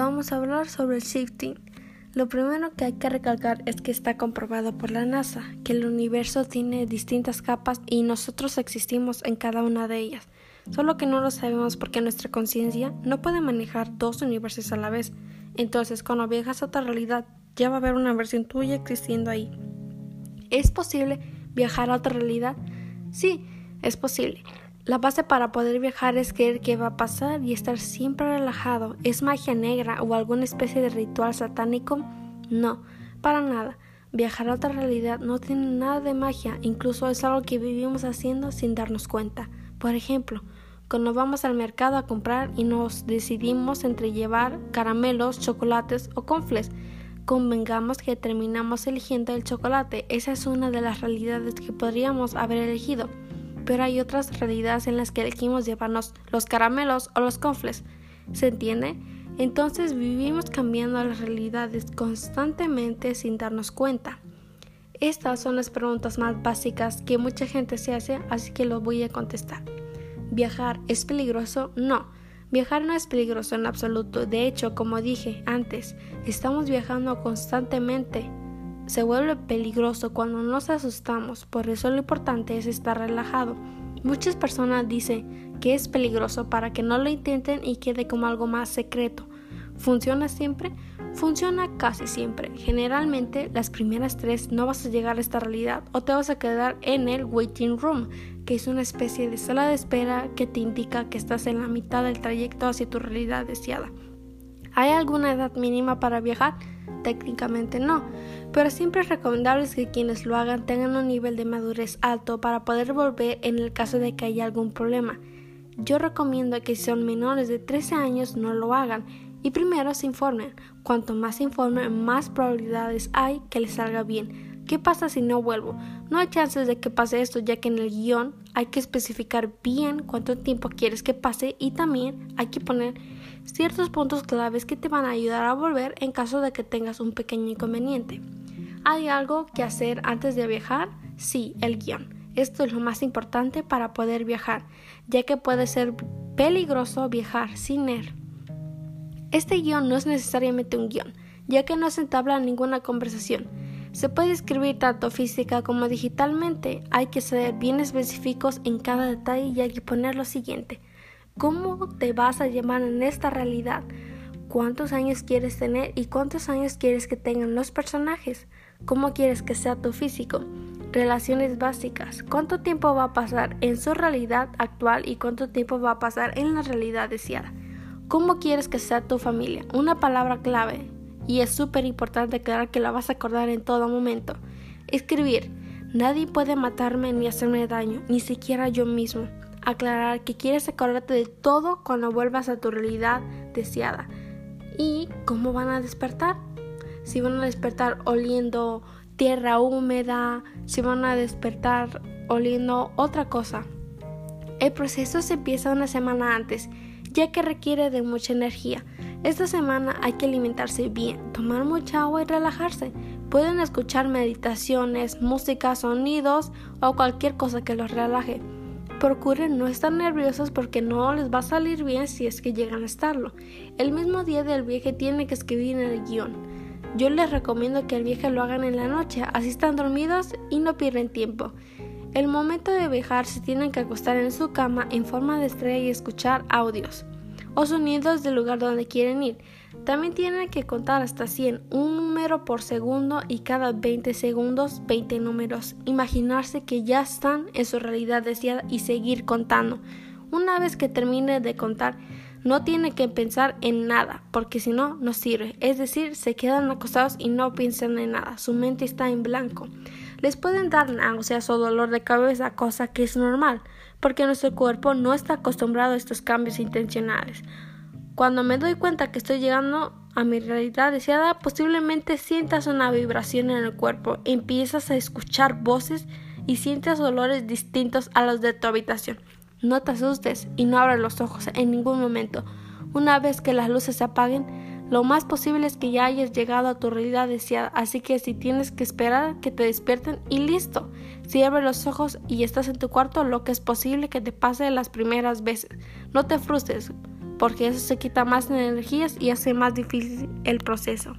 vamos a hablar sobre el shifting. Lo primero que hay que recalcar es que está comprobado por la NASA que el universo tiene distintas capas y nosotros existimos en cada una de ellas. Solo que no lo sabemos porque nuestra conciencia no puede manejar dos universos a la vez. Entonces, cuando viajas a otra realidad, ya va a haber una versión tuya existiendo ahí. ¿Es posible viajar a otra realidad? Sí, es posible. La base para poder viajar es creer que va a pasar y estar siempre relajado. ¿Es magia negra o alguna especie de ritual satánico? No, para nada. Viajar a otra realidad no tiene nada de magia, incluso es algo que vivimos haciendo sin darnos cuenta. Por ejemplo, cuando vamos al mercado a comprar y nos decidimos entre llevar caramelos, chocolates o confles, convengamos que terminamos eligiendo el chocolate. Esa es una de las realidades que podríamos haber elegido pero hay otras realidades en las que elegimos llevarnos los caramelos o los confles. ¿Se entiende? Entonces vivimos cambiando las realidades constantemente sin darnos cuenta. Estas son las preguntas más básicas que mucha gente se hace, así que lo voy a contestar. ¿Viajar es peligroso? No. Viajar no es peligroso en absoluto. De hecho, como dije antes, estamos viajando constantemente se vuelve peligroso cuando nos asustamos, por eso lo importante es estar relajado. Muchas personas dicen que es peligroso para que no lo intenten y quede como algo más secreto. ¿Funciona siempre? Funciona casi siempre. Generalmente las primeras tres no vas a llegar a esta realidad o te vas a quedar en el waiting room, que es una especie de sala de espera que te indica que estás en la mitad del trayecto hacia tu realidad deseada. ¿Hay alguna edad mínima para viajar? Técnicamente no, pero siempre es recomendable que quienes lo hagan tengan un nivel de madurez alto para poder volver en el caso de que haya algún problema. Yo recomiendo que si son menores de 13 años no lo hagan y primero se informen. Cuanto más se informen, más probabilidades hay que les salga bien. ¿Qué pasa si no vuelvo? No hay chances de que pase esto ya que en el guion hay que especificar bien cuánto tiempo quieres que pase y también hay que poner ciertos puntos claves que te van a ayudar a volver en caso de que tengas un pequeño inconveniente. ¿Hay algo que hacer antes de viajar? Sí, el guion. Esto es lo más importante para poder viajar, ya que puede ser peligroso viajar sin él. Este guion no es necesariamente un guion, ya que no se entabla ninguna conversación. Se puede escribir tanto física como digitalmente. Hay que ser bien específicos en cada detalle y hay que poner lo siguiente. ¿Cómo te vas a llamar en esta realidad? ¿Cuántos años quieres tener y cuántos años quieres que tengan los personajes? ¿Cómo quieres que sea tu físico? Relaciones básicas. ¿Cuánto tiempo va a pasar en su realidad actual y cuánto tiempo va a pasar en la realidad deseada? ¿Cómo quieres que sea tu familia? Una palabra clave. Y es súper importante aclarar que la vas a acordar en todo momento. Escribir. Nadie puede matarme ni hacerme daño, ni siquiera yo mismo aclarar que quieres acordarte de todo cuando vuelvas a tu realidad deseada. ¿Y cómo van a despertar? Si van a despertar oliendo tierra húmeda, si van a despertar oliendo otra cosa. El proceso se empieza una semana antes, ya que requiere de mucha energía. Esta semana hay que alimentarse bien, tomar mucha agua y relajarse. Pueden escuchar meditaciones, música, sonidos o cualquier cosa que los relaje. Procuren no estar nerviosos porque no les va a salir bien si es que llegan a estarlo. El mismo día del viaje tienen que escribir en el guion. Yo les recomiendo que el viaje lo hagan en la noche, así están dormidos y no pierden tiempo. El momento de viajar se tienen que acostar en su cama en forma de estrella y escuchar audios o sonidos del lugar donde quieren ir. También tienen que contar hasta 100, un número por segundo y cada 20 segundos 20 números. Imaginarse que ya están en su realidad deseada y seguir contando. Una vez que termine de contar, no tiene que pensar en nada, porque si no, no sirve. Es decir, se quedan acostados y no piensan en nada. Su mente está en blanco. Les pueden dar náuseas o dolor de cabeza, cosa que es normal, porque nuestro cuerpo no está acostumbrado a estos cambios intencionales. Cuando me doy cuenta que estoy llegando a mi realidad deseada, posiblemente sientas una vibración en el cuerpo, empiezas a escuchar voces y sientes olores distintos a los de tu habitación. No te asustes y no abras los ojos en ningún momento. Una vez que las luces se apaguen, lo más posible es que ya hayas llegado a tu realidad deseada, así que si tienes que esperar que te despierten y listo. Abres los ojos y estás en tu cuarto, lo que es posible que te pase las primeras veces. No te frustres, porque eso se quita más energías y hace más difícil el proceso.